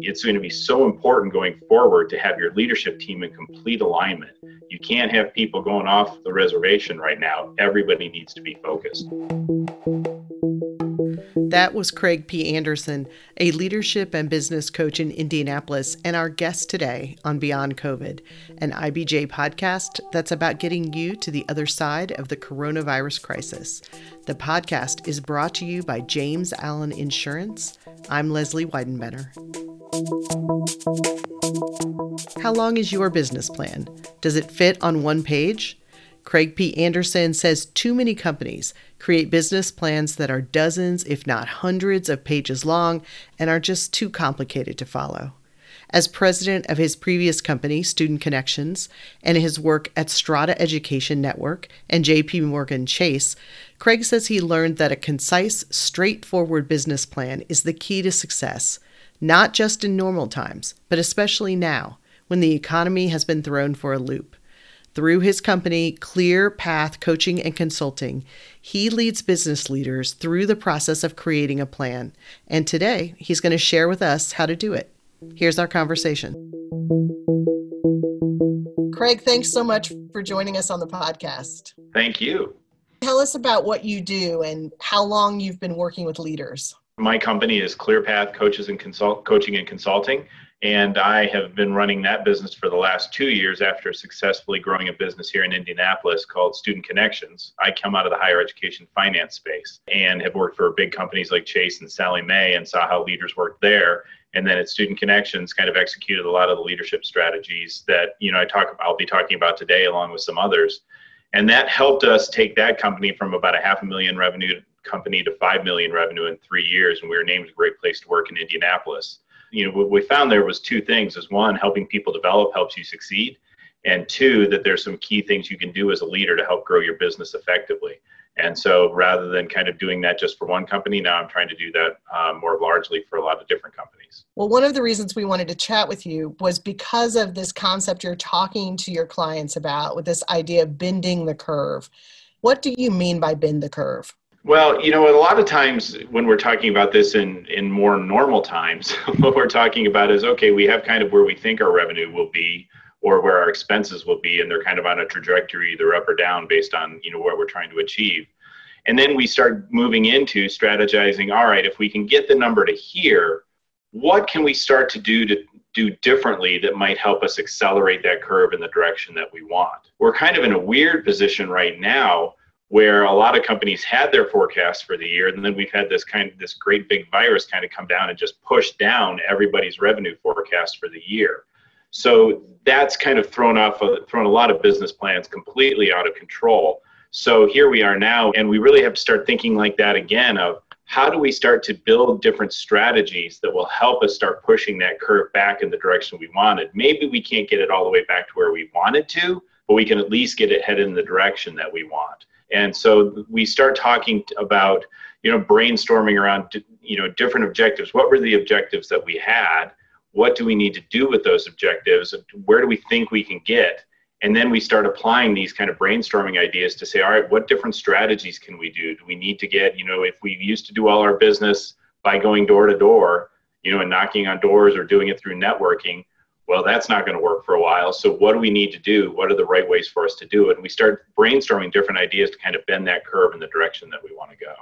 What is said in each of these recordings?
It's going to be so important going forward to have your leadership team in complete alignment. You can't have people going off the reservation right now. Everybody needs to be focused. That was Craig P. Anderson, a leadership and business coach in Indianapolis, and our guest today on Beyond COVID, an IBJ podcast that's about getting you to the other side of the coronavirus crisis. The podcast is brought to you by James Allen Insurance. I'm Lesley Weidenbener. How long is your business plan? Does it fit on one page? Craig P. Anderson says too many companies create business plans that are dozens, if not hundreds, of pages long and are just too complicated to follow. As president of his previous company, Student Connections, and his work at Strada Education Network and JP Morgan Chase, Craig says he learned that a concise, straightforward business plan is the key to success, not just in normal times, but especially now when the economy has been thrown for a loop. Through his company, Clear Path Coaching and Consulting, he leads business leaders through the process of creating a plan. And today, he's going to share with us how to do it. Here's our conversation. Craig, thanks so much for joining us on the podcast. Thank you. Tell us about what you do and how long you've been working with leaders. My company is ClearPath Coaches and Consult Coaching and Consulting. And I have been running that business for the last two years after successfully growing a business here in Indianapolis called Student Connections. I come out of the higher education finance space and have worked for big companies like Chase and Sallie Mae and saw how leaders work there. And then at Student Connections, kind of executed a lot of the leadership strategies that you know I talk about, I'll be talking about today, along with some others. And that helped us take that company from about a half a million revenue company to five million revenue in three years, and we were named a great place to work in Indianapolis you know what we found there was two things. Is one helping people develop helps you succeed. And two that there's some key things you can do as a leader to help grow your business effectively. And so rather than kind of doing that just for one company now i'm trying to do that um, more largely for a lot of different companies. Well one of the reasons we wanted to chat with you was because of this concept you're talking to your clients about with this idea of bending the curve. What do you mean by bend the curve well, you know, a lot of times when we're talking about this in, in more normal times, what we're talking about is okay, we have kind of where we think our revenue will be or where our expenses will be, and they're kind of on a trajectory either up or down based on you know what we're trying to achieve. And then we start moving into strategizing, all right, if we can get the number to here, what can we start to do to do differently that might help us accelerate that curve in the direction that we want? We're kind of in a weird position right now where a lot of companies had their forecasts for the year and then we've had this kind of this great big virus kind of come down and just push down everybody's revenue forecast for the year. So that's kind of thrown off thrown a lot of business plans completely out of control. So here we are now and we really have to start thinking like that again of how do we start to build different strategies that will help us start pushing that curve back in the direction we wanted. Maybe we can't get it all the way back to where we wanted to but we can at least get it headed in the direction that we want and so we start talking about, you know, brainstorming around, you know, different objectives. What were the objectives that we had? What do we need to do with those objectives? Where do we think we can get? And then we start applying these kind of brainstorming ideas to say, all right, what different strategies can we do? Do we need to get, you know, if we used to do all our business by going door to door, you know, and knocking on doors or doing it through networking, well, that's not going to work for a while. So, what do we need to do? What are the right ways for us to do it? And we start brainstorming different ideas to kind of bend that curve in the direction that we want to go.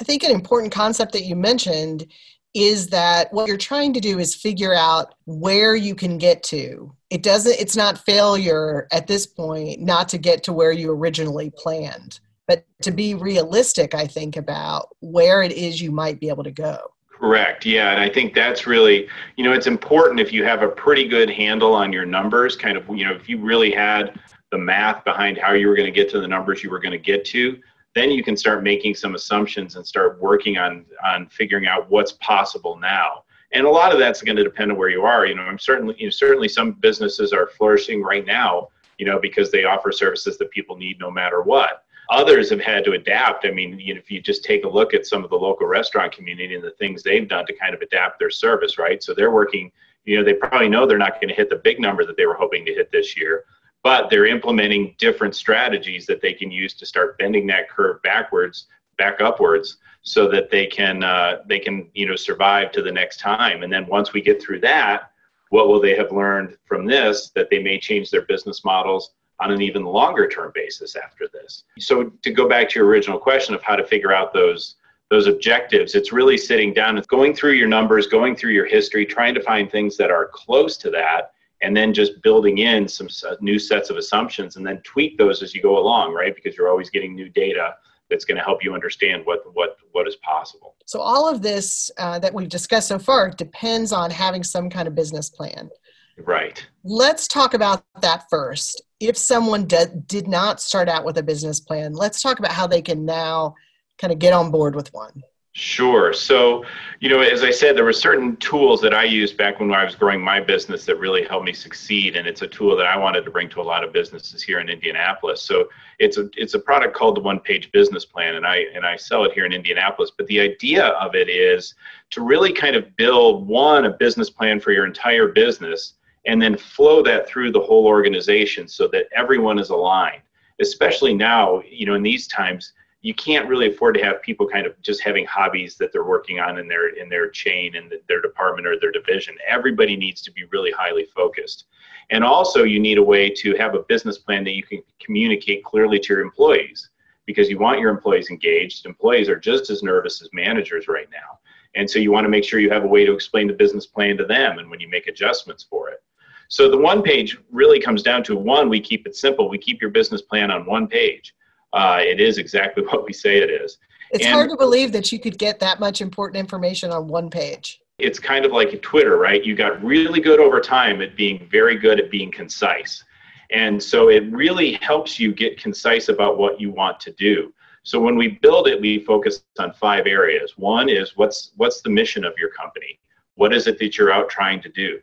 I think an important concept that you mentioned is that what you're trying to do is figure out where you can get to. It doesn't, it's not failure at this point not to get to where you originally planned, but to be realistic, I think, about where it is you might be able to go. Correct. Yeah. And I think that's really, you know, it's important if you have a pretty good handle on your numbers, kind of, you know, if you really had the math behind how you were going to get to the numbers you were going to get to, then you can start making some assumptions and start working on on figuring out what's possible now. And a lot of that's going to depend on where you are. You know, I'm certainly, you know, certainly some businesses are flourishing right now, you know, because they offer services that people need no matter what others have had to adapt. I mean, you know, if you just take a look at some of the local restaurant community and the things they've done to kind of adapt their service, right? So they're working, you know, they probably know they're not going to hit the big number that they were hoping to hit this year, but they're implementing different strategies that they can use to start bending that curve backwards, back upwards, so that they can uh, they can you know survive to the next time and then once we get through that what will they have learned from this that they may change their business models on an even longer term basis after this. So to go back to your original question of how to figure out those those objectives it's really sitting down and going through your numbers going through your history trying to find things that are close to that and then just building in some new sets of assumptions and then tweak those as you go along right? Because you're always getting new data that's going to help you understand what what what is possible. So all of this uh, that we've discussed so far depends on having some kind of business plan. Right. Let's talk about that first if someone did, did not start out with a business plan let's talk about how they can now kind of get on board with one Sure. So, you know, as I said, there were certain tools that I used back when I was growing my business that really helped me succeed, and it's a tool that I wanted to bring to a lot of businesses here in Indianapolis. So, it's a it's a product called the One Page Business Plan, and I and I sell it here in Indianapolis. But the idea of it is to really kind of build one a business plan for your entire business, and then flow that through the whole organization so that everyone is aligned. Especially now, you know, in these times you can't really afford to have people kind of just having hobbies that they're working on in their in their chain and their department or their division. Everybody needs to be really highly focused. And also you need a way to have a business plan that you can communicate clearly to your employees because you want your employees engaged. Employees are just as nervous as managers right now. And so you want to make sure you have a way to explain the business plan to them and when you make adjustments for it so the one page really comes down to one we keep it simple we keep your business plan on one page uh, it is exactly what we say it is. It's and hard to believe that you could get that much important information on one page. It's kind of like Twitter, right? You got really good over time at being very good at being concise. And so it really helps you get concise about what you want to do. So when we build it, we focus on five areas. One is what's what's the mission of your company? What is it that you're out trying to do?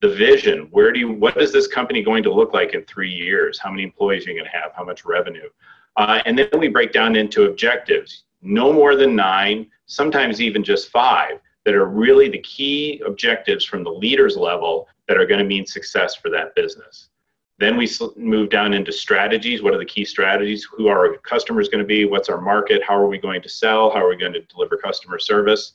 The vision, where do you what is this company going to look like in 3 years? How many employees are you going to have? How much revenue? Uh, and then we break down into objectives, no more than nine, sometimes even just five, that are really the key objectives from the leaders level that are going to mean success for that business. Then we move down into strategies. What are the key strategies? Who are our customers going to be? What's our market? How are we going to sell? How are we going to deliver customer service?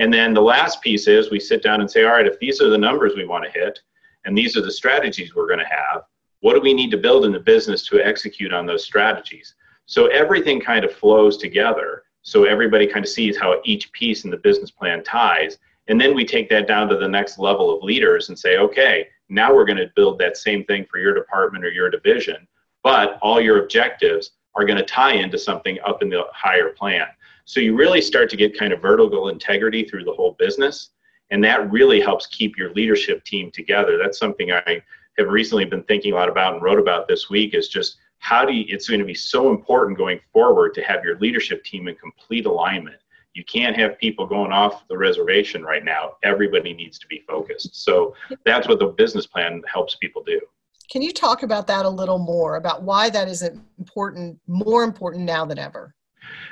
And then the last piece is we sit down and say, all right, if these are the numbers we want to hit, and these are the strategies we're going to have, what do we need to build in the business to execute on those strategies? So everything kind of flows together. So everybody kind of sees how each piece in the business plan ties. And then we take that down to the next level of leaders and say, okay, now we're going to build that same thing for your department or your division, but all your objectives are going to tie into something up in the higher plan. So you really start to get kind of vertical integrity through the whole business. And that really helps keep your leadership team together. That's something I have recently been thinking a lot about and wrote about this week is just how do you, it's going to be so important going forward to have your leadership team in complete alignment. You can't have people going off the reservation right now. Everybody needs to be focused. So that's what the business plan helps people do. Can you talk about that a little more about why that is important, more important now than ever?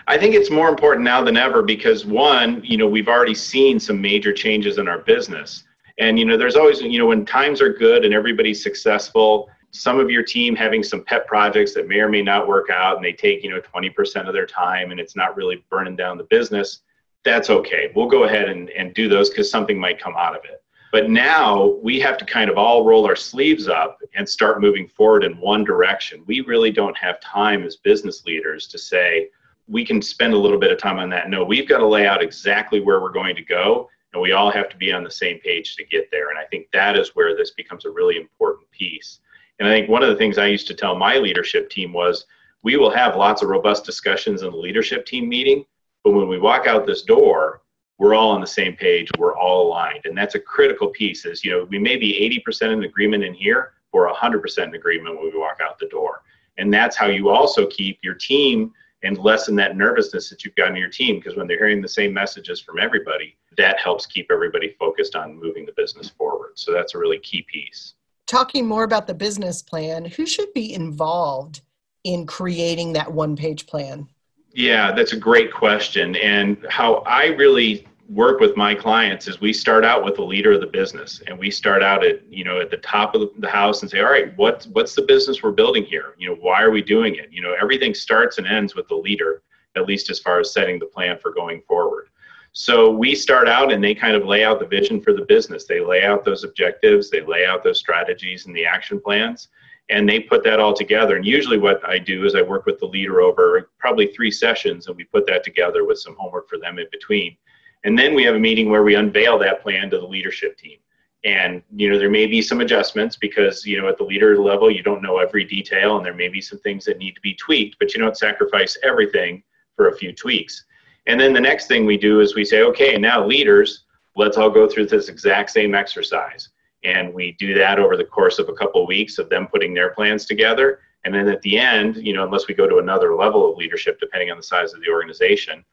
I think it's more important now than ever because one, you know, we've already seen some major changes in our business. And you know, there's always, you know, when times are good and everybody's successful, some of your team having some pet projects that may or may not work out and they take you know 20% of their time and it's not really burning down the business that's okay. We'll go ahead and, and do those because something might come out of it. But now we have to kind of all roll our sleeves up and start moving forward in one direction. We really don't have time as business leaders to say we can spend a little bit of time on that no we've got to lay out exactly where we're going to go and we all have to be on the same page to get there and i think that is where this becomes a really important piece and I think one of the things I used to tell my leadership team was we will have lots of robust discussions in the leadership team meeting, but when we walk out this door, we're all on the same page, we're all aligned. And that's a critical piece is, you know, we may be 80% in agreement in here or 100% in agreement when we walk out the door. And that's how you also keep your team and lessen that nervousness that you've got in your team because when they're hearing the same messages from everybody, that helps keep everybody focused on moving the business forward. So that's a really key piece talking more about the business plan, who should be involved in creating that one page plan? Yeah, that's a great question. And how I really work with my clients is we start out with the leader of the business and we start out at you know at the top of the house and say all right what what's the business we're building here you know why are we doing it you know everything starts and ends with the leader at least as far as setting the plan for going forward. So we start out and they kind of lay out the vision for the business. They lay out those objectives, they lay out those strategies and the action plans, and they put that all together. And usually, what I do is I work with the leader over probably three sessions, and we put that together with some homework for them in between. And then we have a meeting where we unveil that plan to the leadership team. And you know there may be some adjustments because you know at the leader level you don't know every detail, and there may be some things that need to be tweaked, but you don't sacrifice everything for a few tweaks. And then the next thing we do is we say, okay, now leaders, let's all go through this exact same exercise. And we do that over the course of a couple of weeks of them putting their plans together. And then at the end, you know, unless we go to another level of leadership, depending on the size of the organization,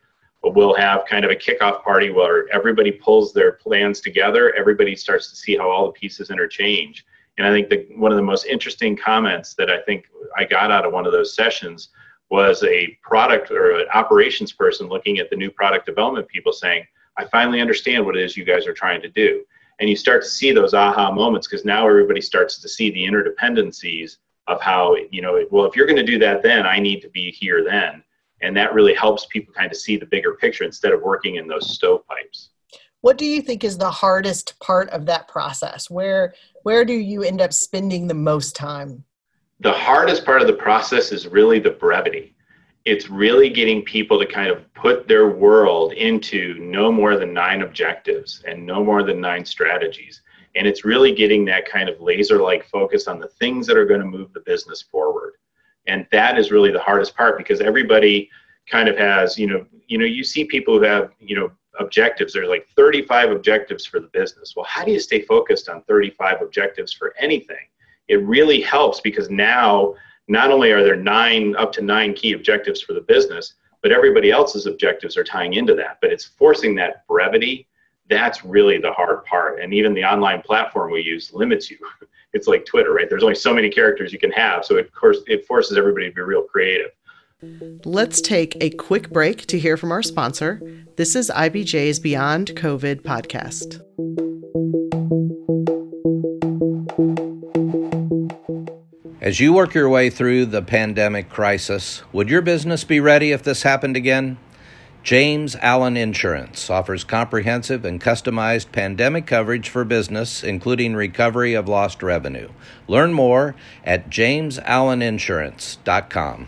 we'll have kind of a kickoff party where everybody pulls their plans together. Everybody starts to see how all the pieces interchange. And I think the, one of the most interesting comments that I think I got out of one of those sessions was a product or an operations person looking at the new product development people saying, I finally understand what it is you guys are trying to do. And you start to see those aha moments because now everybody starts to see the interdependencies of how, you know, well, if you're going to do that then, I need to be here then. And that really helps people kind of see the bigger picture instead of working in those stovepipes. What do you think is the hardest part of that process? Where where do you end up spending the most time? the hardest part of the process is really the brevity. It's really getting people to kind of put their world into no more than nine objectives and no more than nine strategies. And it's really getting that kind of laser like focus on the things that are going to move the business forward. And that is really the hardest part because everybody kind of has, you know, you know, you see people who have, you know, objectives. There's like 35 objectives for the business. Well, how do you stay focused on 35 objectives for anything? it really helps because now not only are there nine up to nine key objectives for the business, but everybody else's objectives are tying into that. But it's forcing that brevity. That's really the hard part. And even the online platform we use limits you. It's like Twitter, right? There's only so many characters you can have. So it, of course, it forces everybody to be real creative. Let's take a quick break to hear from our sponsor. This is IBJ's Beyond COVID podcast. As you work your way through the pandemic crisis, would your business be ready if this happened again? James Allen Insurance offers comprehensive and customized pandemic coverage for business, including recovery of lost revenue. Learn more at jamesalleninsurance.com.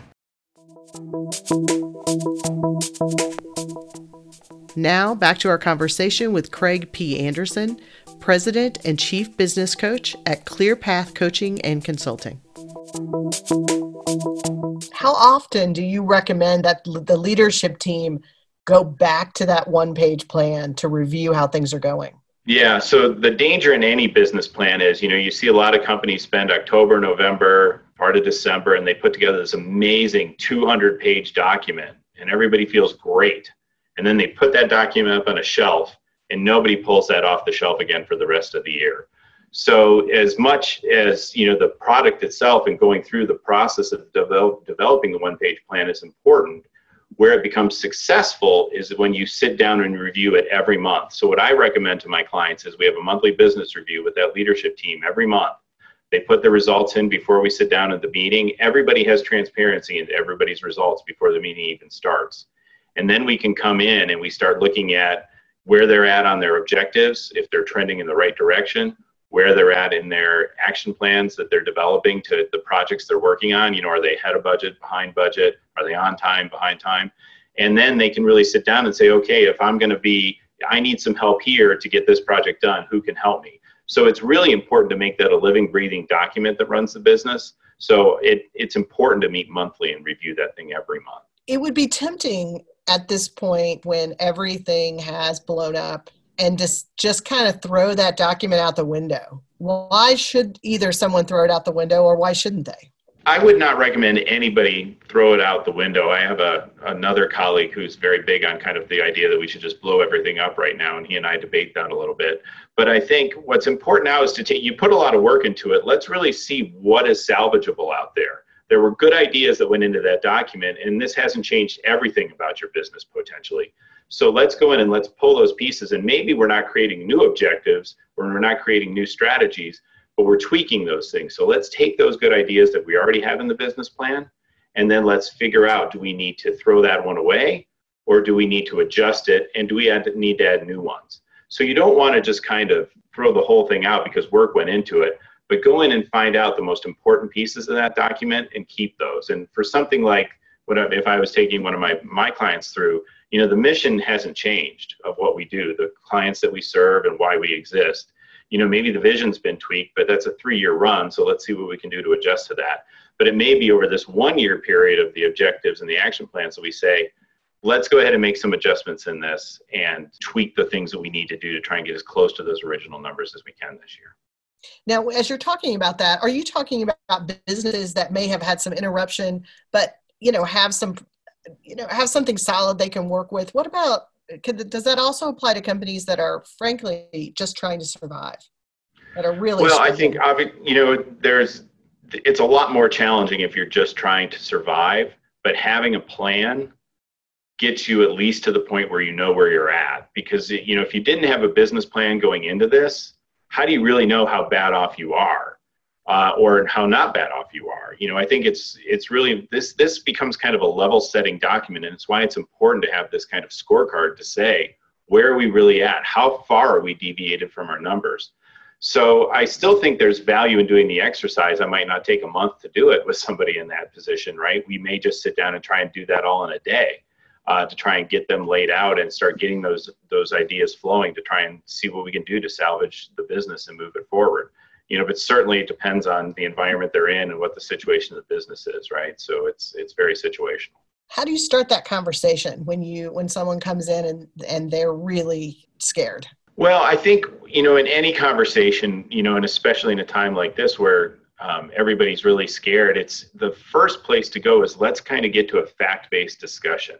Now, back to our conversation with Craig P. Anderson, President and Chief Business Coach at ClearPath Coaching and Consulting. How often do you recommend that the leadership team go back to that one page plan to review how things are going? Yeah, so the danger in any business plan is, you know, you see a lot of companies spend October, November, part of December, and they put together this amazing 200 page document, and everybody feels great. And then they put that document up on a shelf, and nobody pulls that off the shelf again for the rest of the year. So as much as you know the product itself and going through the process of develop, developing the one-page plan is important, where it becomes successful is when you sit down and review it every month. So what I recommend to my clients is we have a monthly business review with that leadership team every month. They put the results in before we sit down at the meeting. Everybody has transparency into everybody's results before the meeting even starts. And then we can come in and we start looking at where they're at on their objectives, if they're trending in the right direction, where they're at in their action plans that they're developing to the projects they're working on. You know, are they ahead of budget, behind budget? Are they on time, behind time? And then they can really sit down and say, okay, if I'm going to be, I need some help here to get this project done. Who can help me? So it's really important to make that a living, breathing document that runs the business. So it, it's important to meet monthly and review that thing every month. It would be tempting at this point when everything has blown up and just just kind of throw that document out the window. Why should either someone throw it out the window or why shouldn't they? I would not recommend anybody throw it out the window. I have a another colleague who's very big on kind of the idea that we should just blow everything up right now and he and i debate that a little bit. But i think what's important now is to take you put a lot of work into it. Let's really see what is salvageable out there. There were good ideas that went into that document and this hasn't changed everything about your business potentially so let's go in and let's pull those pieces. And maybe we're not creating new objectives or we're not creating new strategies, but we're tweaking those things. So let's take those good ideas that we already have in the business plan and then let's figure out do we need to throw that one away or do we need to adjust it and do we need to add new ones so you don't want to just kind of throw the whole thing out because work went into it but go in and find out the most important pieces of that document and keep those and for something like what if i was taking one of my my clients through you know the mission hasn't changed of what we do the clients that we serve and why we exist. You know maybe the vision's been tweaked but that's a three year run so let's see what we can do to adjust to that. But it may be over this one year period of the objectives and the action plans that we say let's go ahead and make some adjustments in this and tweak the things that we need to do to try and get as close to those original numbers as we can this year. Now as you're talking about that are you talking about businesses that may have had some interruption but you know have some you know have something solid they can work with. What about could, does that also apply to companies that are frankly just trying to survive that are really well i think you know there's it's a lot more challenging if you're just trying to survive but having a plan gets you at least to the point where you know where you're at. Because you know if you didn't have a business plan going into this how do you really know how bad off you are uh, or how not bad off you are. You know, I think it's it's really this this becomes kind of a level setting document, and it's why it's important to have this kind of scorecard to say where are we really at, how far are we deviated from our numbers. So I still think there's value in doing the exercise. I might not take a month to do it with somebody in that position, right? We may just sit down and try and do that all in a day. Uh, to try and get them laid out and start getting those those ideas flowing to try and see what we can do to salvage the business and move it forward you know, but certainly it depends on the environment they're in and what the situation of the business is, right? So it's it's very situational. How do you start that conversation when you when someone comes in and and they're really scared? Well, I think you know in any conversation, you know, and especially in a time like this where um, everybody's really scared, it's the first place to go is let's kind of get to a fact-based discussion.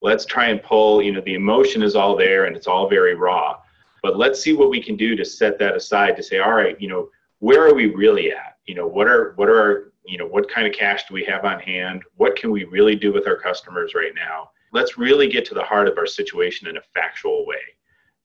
Let's try and pull, you know, the emotion is all there and it's all very raw, but let's see what we can do to set that aside to say, all right, you know, where are we really at? You know, what are what are our, you know, what kind of cash do we have on hand? What can we really do with our customers right now? Let's really get to the heart of our situation in a factual way.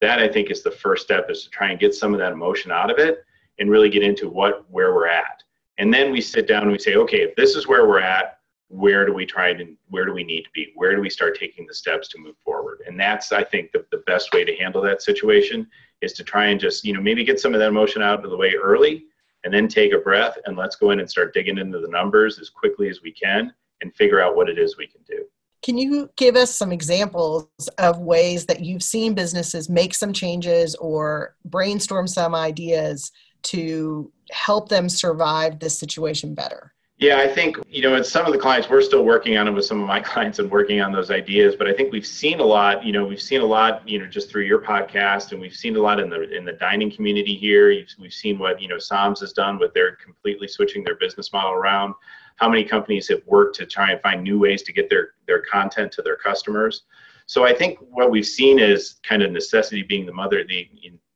That I think is the first step is to try and get some of that emotion out of it and really get into what where we're at. And then we sit down and we say, okay, if this is where we're at, where do we try to where do we need to be? Where do we start taking the steps to move forward? And that's I think the, the best way to handle that situation is to try and just you know maybe get some of that emotion out of the way early and then take a breath and let's go in and start digging into the numbers as quickly as we can and figure out what it is we can do. Can you give us some examples of ways that you've seen businesses make some changes or brainstorm some ideas to help them survive this situation better yeah, I think, you know, it's some of the clients, we're still working on it with some of my clients and working on those ideas. But I think we've seen a lot, you know, we've seen a lot, you know, just through your podcast and we've seen a lot in the in the dining community here. We've seen what, you know, Sahm's has done with their completely switching their business model around. How many companies have worked to try and find new ways to get their their content to their customers. So I think what we've seen is kind of necessity being the mother, the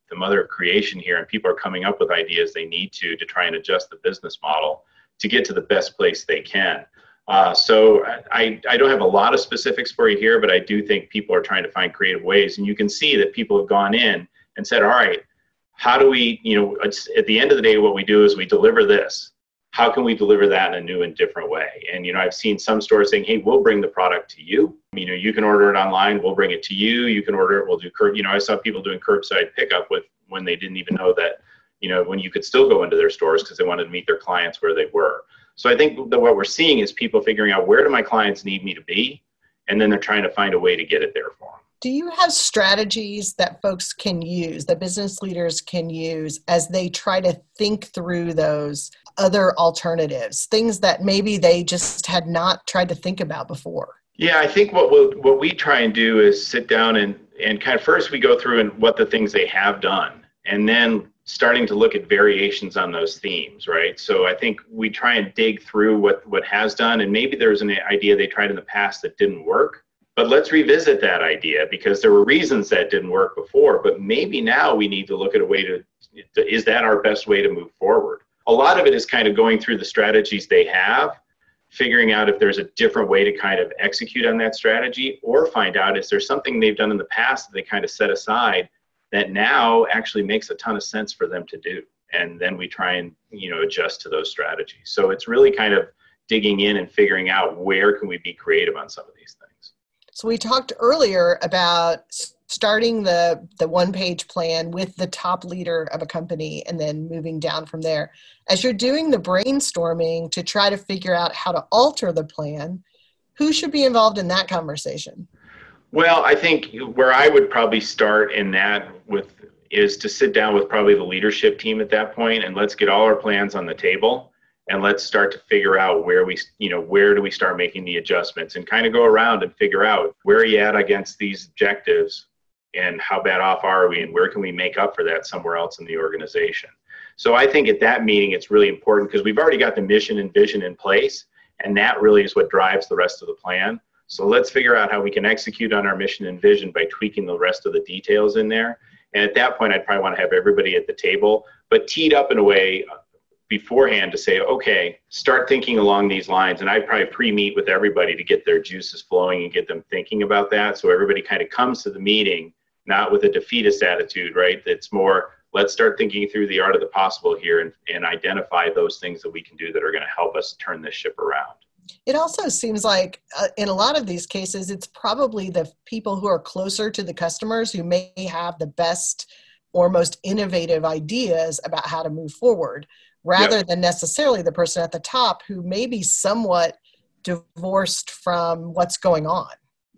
the mother of creation here, and people are coming up with ideas they need to to try and adjust the business model to get to the best place they can. Uh, so I, I don't have a lot of specifics for you here, but I do think people are trying to find creative ways. And you can see that people have gone in and said, all right, how do we, you know, at the end of the day, what we do is we deliver this. How can we deliver that in a new and different way? And, you know, I've seen some stores saying, hey, we'll bring the product to you. You know, you can order it online. We'll bring it to you. You can order it. We'll do curb, you know, I saw people doing curbside pickup with when they didn't even know that you know, when you could still go into their stores because they wanted to meet their clients where they were. So I think that what we're seeing is people figuring out where do my clients need me to be, and then they're trying to find a way to get it there for them. Do you have strategies that folks can use, that business leaders can use as they try to think through those other alternatives, things that maybe they just had not tried to think about before? Yeah, I think what we'll, what we try and do is sit down and and kind of first we go through and what the things they have done, and then starting to look at variations on those themes, right? So I think we try and dig through what what has done, and maybe there's an idea they tried in the past that didn't work. But let's revisit that idea because there were reasons that didn't work before. But maybe now we need to look at a way to is that our best way to move forward? A lot of it is kind of going through the strategies they have, figuring out if there's a different way to kind of execute on that strategy, or find out is there something they've done in the past that they kind of set aside that now actually makes a ton of sense for them to do. And then we try and you know adjust to those strategies. So it's really kind of digging in and figuring out where can we be creative on some of these things. So we talked earlier about starting the the one page plan with the top leader of a company and then moving down from there. As you're doing the brainstorming to try to figure out how to alter the plan who should be involved in that conversation well i think where i would probably start in that with is to sit down with probably the leadership team at that point and let's get all our plans on the table and let's start to figure out where we you know where do we start making the adjustments and kind of go around and figure out where are you at against these objectives and how bad off are we and where can we make up for that somewhere else in the organization. So i think at that meeting it's really important because we've already got the mission and vision in place and that really is what drives the rest of the plan so let's figure out how we can execute on our mission and vision by tweaking the rest of the details in there and at that point i'd probably want to have everybody at the table but teed up in a way uh, beforehand to say, okay, start thinking along these lines. And I'd probably pre meet with everybody to get their juices flowing and get them thinking about that. So everybody kind of comes to the meeting not with a defeatist attitude, right? That's more, let's start thinking through the art of the possible here and, and identify those things that we can do that are going to help us turn this ship around. It also seems like uh, in a lot of these cases, it's probably the people who are closer to the customers who may have the best or most innovative ideas about how to move forward rather yep. than necessarily the person at the top who may be somewhat divorced from what's going on.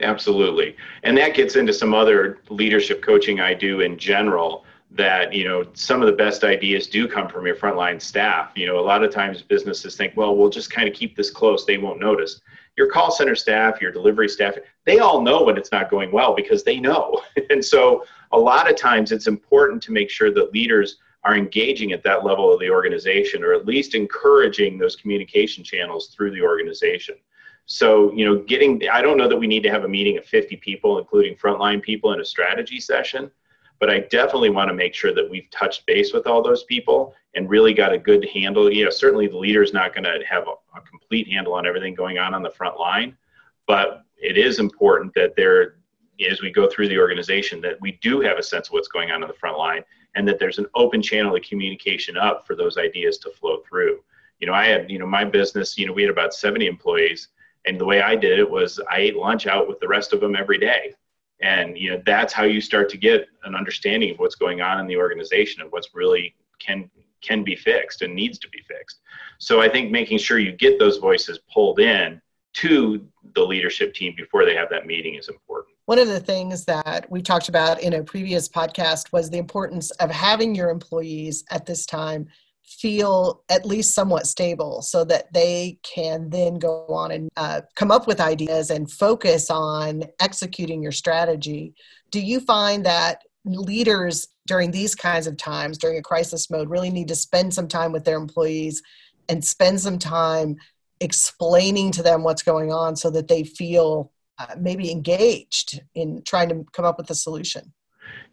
Absolutely. And that gets into some other leadership coaching I do in general that, you know, some of the best ideas do come from your frontline staff. You know, a lot of times businesses think, well, we'll just kind of keep this close, they won't notice. Your call center staff, your delivery staff, they all know when it's not going well because they know. and so a lot of times it's important to make sure that leaders are engaging at that level of the organization or at least encouraging those communication channels through the organization. So, you know, getting, I don't know that we need to have a meeting of 50 people, including frontline people, in a strategy session, but I definitely want to make sure that we've touched base with all those people and really got a good handle. You know, certainly the leader is not going to have a, a complete handle on everything going on on the front line, but it is important that there, as we go through the organization, that we do have a sense of what's going on on the front line and that there's an open channel of communication up for those ideas to flow through. You know, I had, you know, my business, you know, we had about 70 employees and the way I did it was I ate lunch out with the rest of them every day. And, you know, that's how you start to get an understanding of what's going on in the organization and what's really can can be fixed and needs to be fixed. So I think making sure you get those voices pulled in to the leadership team before they have that meeting is important. One of the things that we talked about in a previous podcast was the importance of having your employees at this time feel at least somewhat stable so that they can then go on and uh, come up with ideas and focus on executing your strategy. Do you find that leaders during these kinds of times, during a crisis mode, really need to spend some time with their employees and spend some time explaining to them what's going on so that they feel uh, maybe engaged in trying to come up with a solution?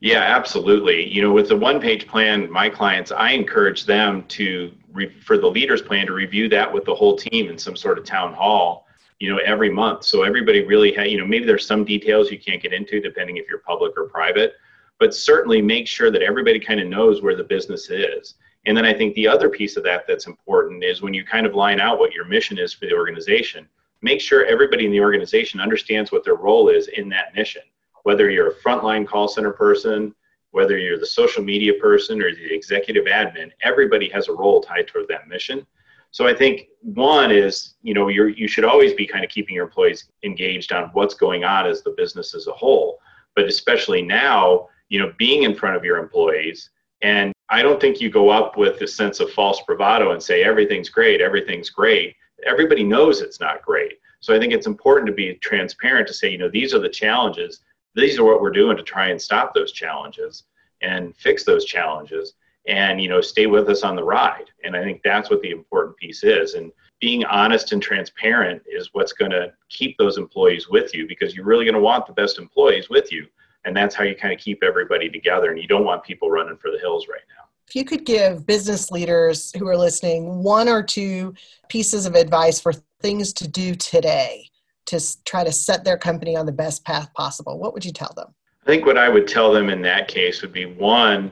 Yeah, absolutely. You know, with the one page plan, my clients, I encourage them to, re- for the leaders plan, to review that with the whole team in some sort of town hall, you know, every month. So everybody really, ha- you know, maybe there's some details you can't get into depending if you're public or private, but certainly make sure that everybody kind of knows where the business is. And then I think the other piece of that that's important is when you kind of line out what your mission is for the organization, make sure everybody in the organization understands what their role is in that mission whether you're a frontline call center person, whether you're the social media person or the executive admin, everybody has a role tied toward that mission. So I think one is, you know, you you should always be kind of keeping your employees engaged on what's going on as the business as a whole. But especially now, you know, being in front of your employees and I don't think you go up with a sense of false bravado and say everything's great, everything's great. Everybody knows it's not great. So I think it's important to be transparent to say, you know, these are the challenges these are what we're doing to try and stop those challenges and fix those challenges and you know stay with us on the ride. And i think that's what the important piece is. And being honest and transparent is what's going to keep those employees with you because you're really going to want the best employees with you. And that's how you kind of keep everybody together. And you don't want people running for the hills right now. If you could give business leaders who are listening one or two pieces of advice for things to do today to try to set their company on the best path possible, what would you tell them? I think what I would tell them in that case would be one,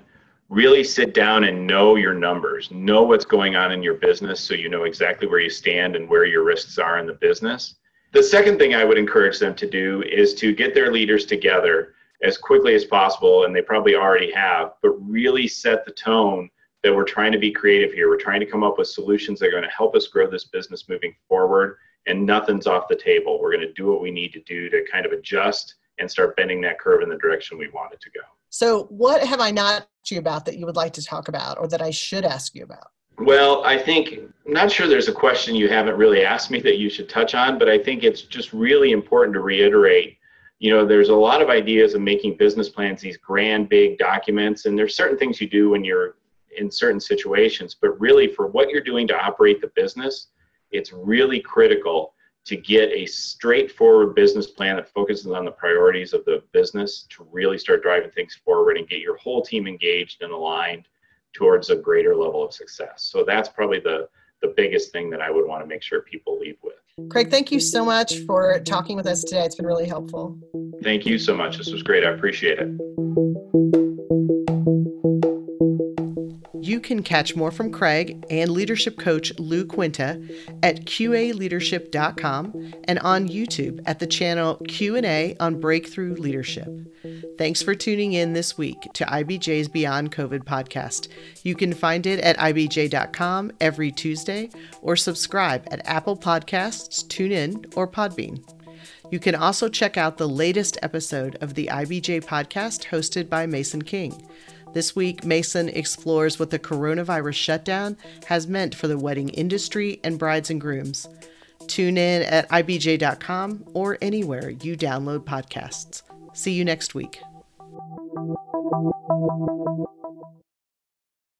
really sit down and know your numbers, know what's going on in your business so you know exactly where you stand and where your risks are in the business. The second thing I would encourage them to do is to get their leaders together as quickly as possible, and they probably already have, but really set the tone that we're trying to be creative here. We're trying to come up with solutions that are going to help us grow this business moving forward, and nothing's off the table. We're going to do what we need to do to kind of adjust and start bending that curve in the direction we want it to go. So, what have I not asked you about that you would like to talk about or that I should ask you about? Well, I think, I'm not sure there's a question you haven't really asked me that you should touch on, but I think it's just really important to reiterate. You know, there's a lot of ideas of making business plans, these grand, big documents, and there's certain things you do when you're in certain situations, but really for what you're doing to operate the business, it's really critical to get a straightforward business plan that focuses on the priorities of the business to really start driving things forward and get your whole team engaged and aligned towards a greater level of success. So that's probably the the biggest thing that I would want to make sure people leave with. Craig, thank you so much for talking with us today. It's been really helpful. Thank you so much. This was great. I appreciate it. You can catch more from Craig and leadership coach Lou Quinta at qaleadership.com and on YouTube at the channel Q&A on Breakthrough Leadership. Thanks for tuning in this week to IBJ's Beyond COVID podcast. You can find it at ibj.com every Tuesday or subscribe at Apple Podcasts, TuneIn, or Podbean. You can also check out the latest episode of the IBJ podcast hosted by Mason King. This week, Mason explores what the coronavirus shutdown has meant for the wedding industry and brides and grooms. Tune in at ibj.com or anywhere you download podcasts. See you next week.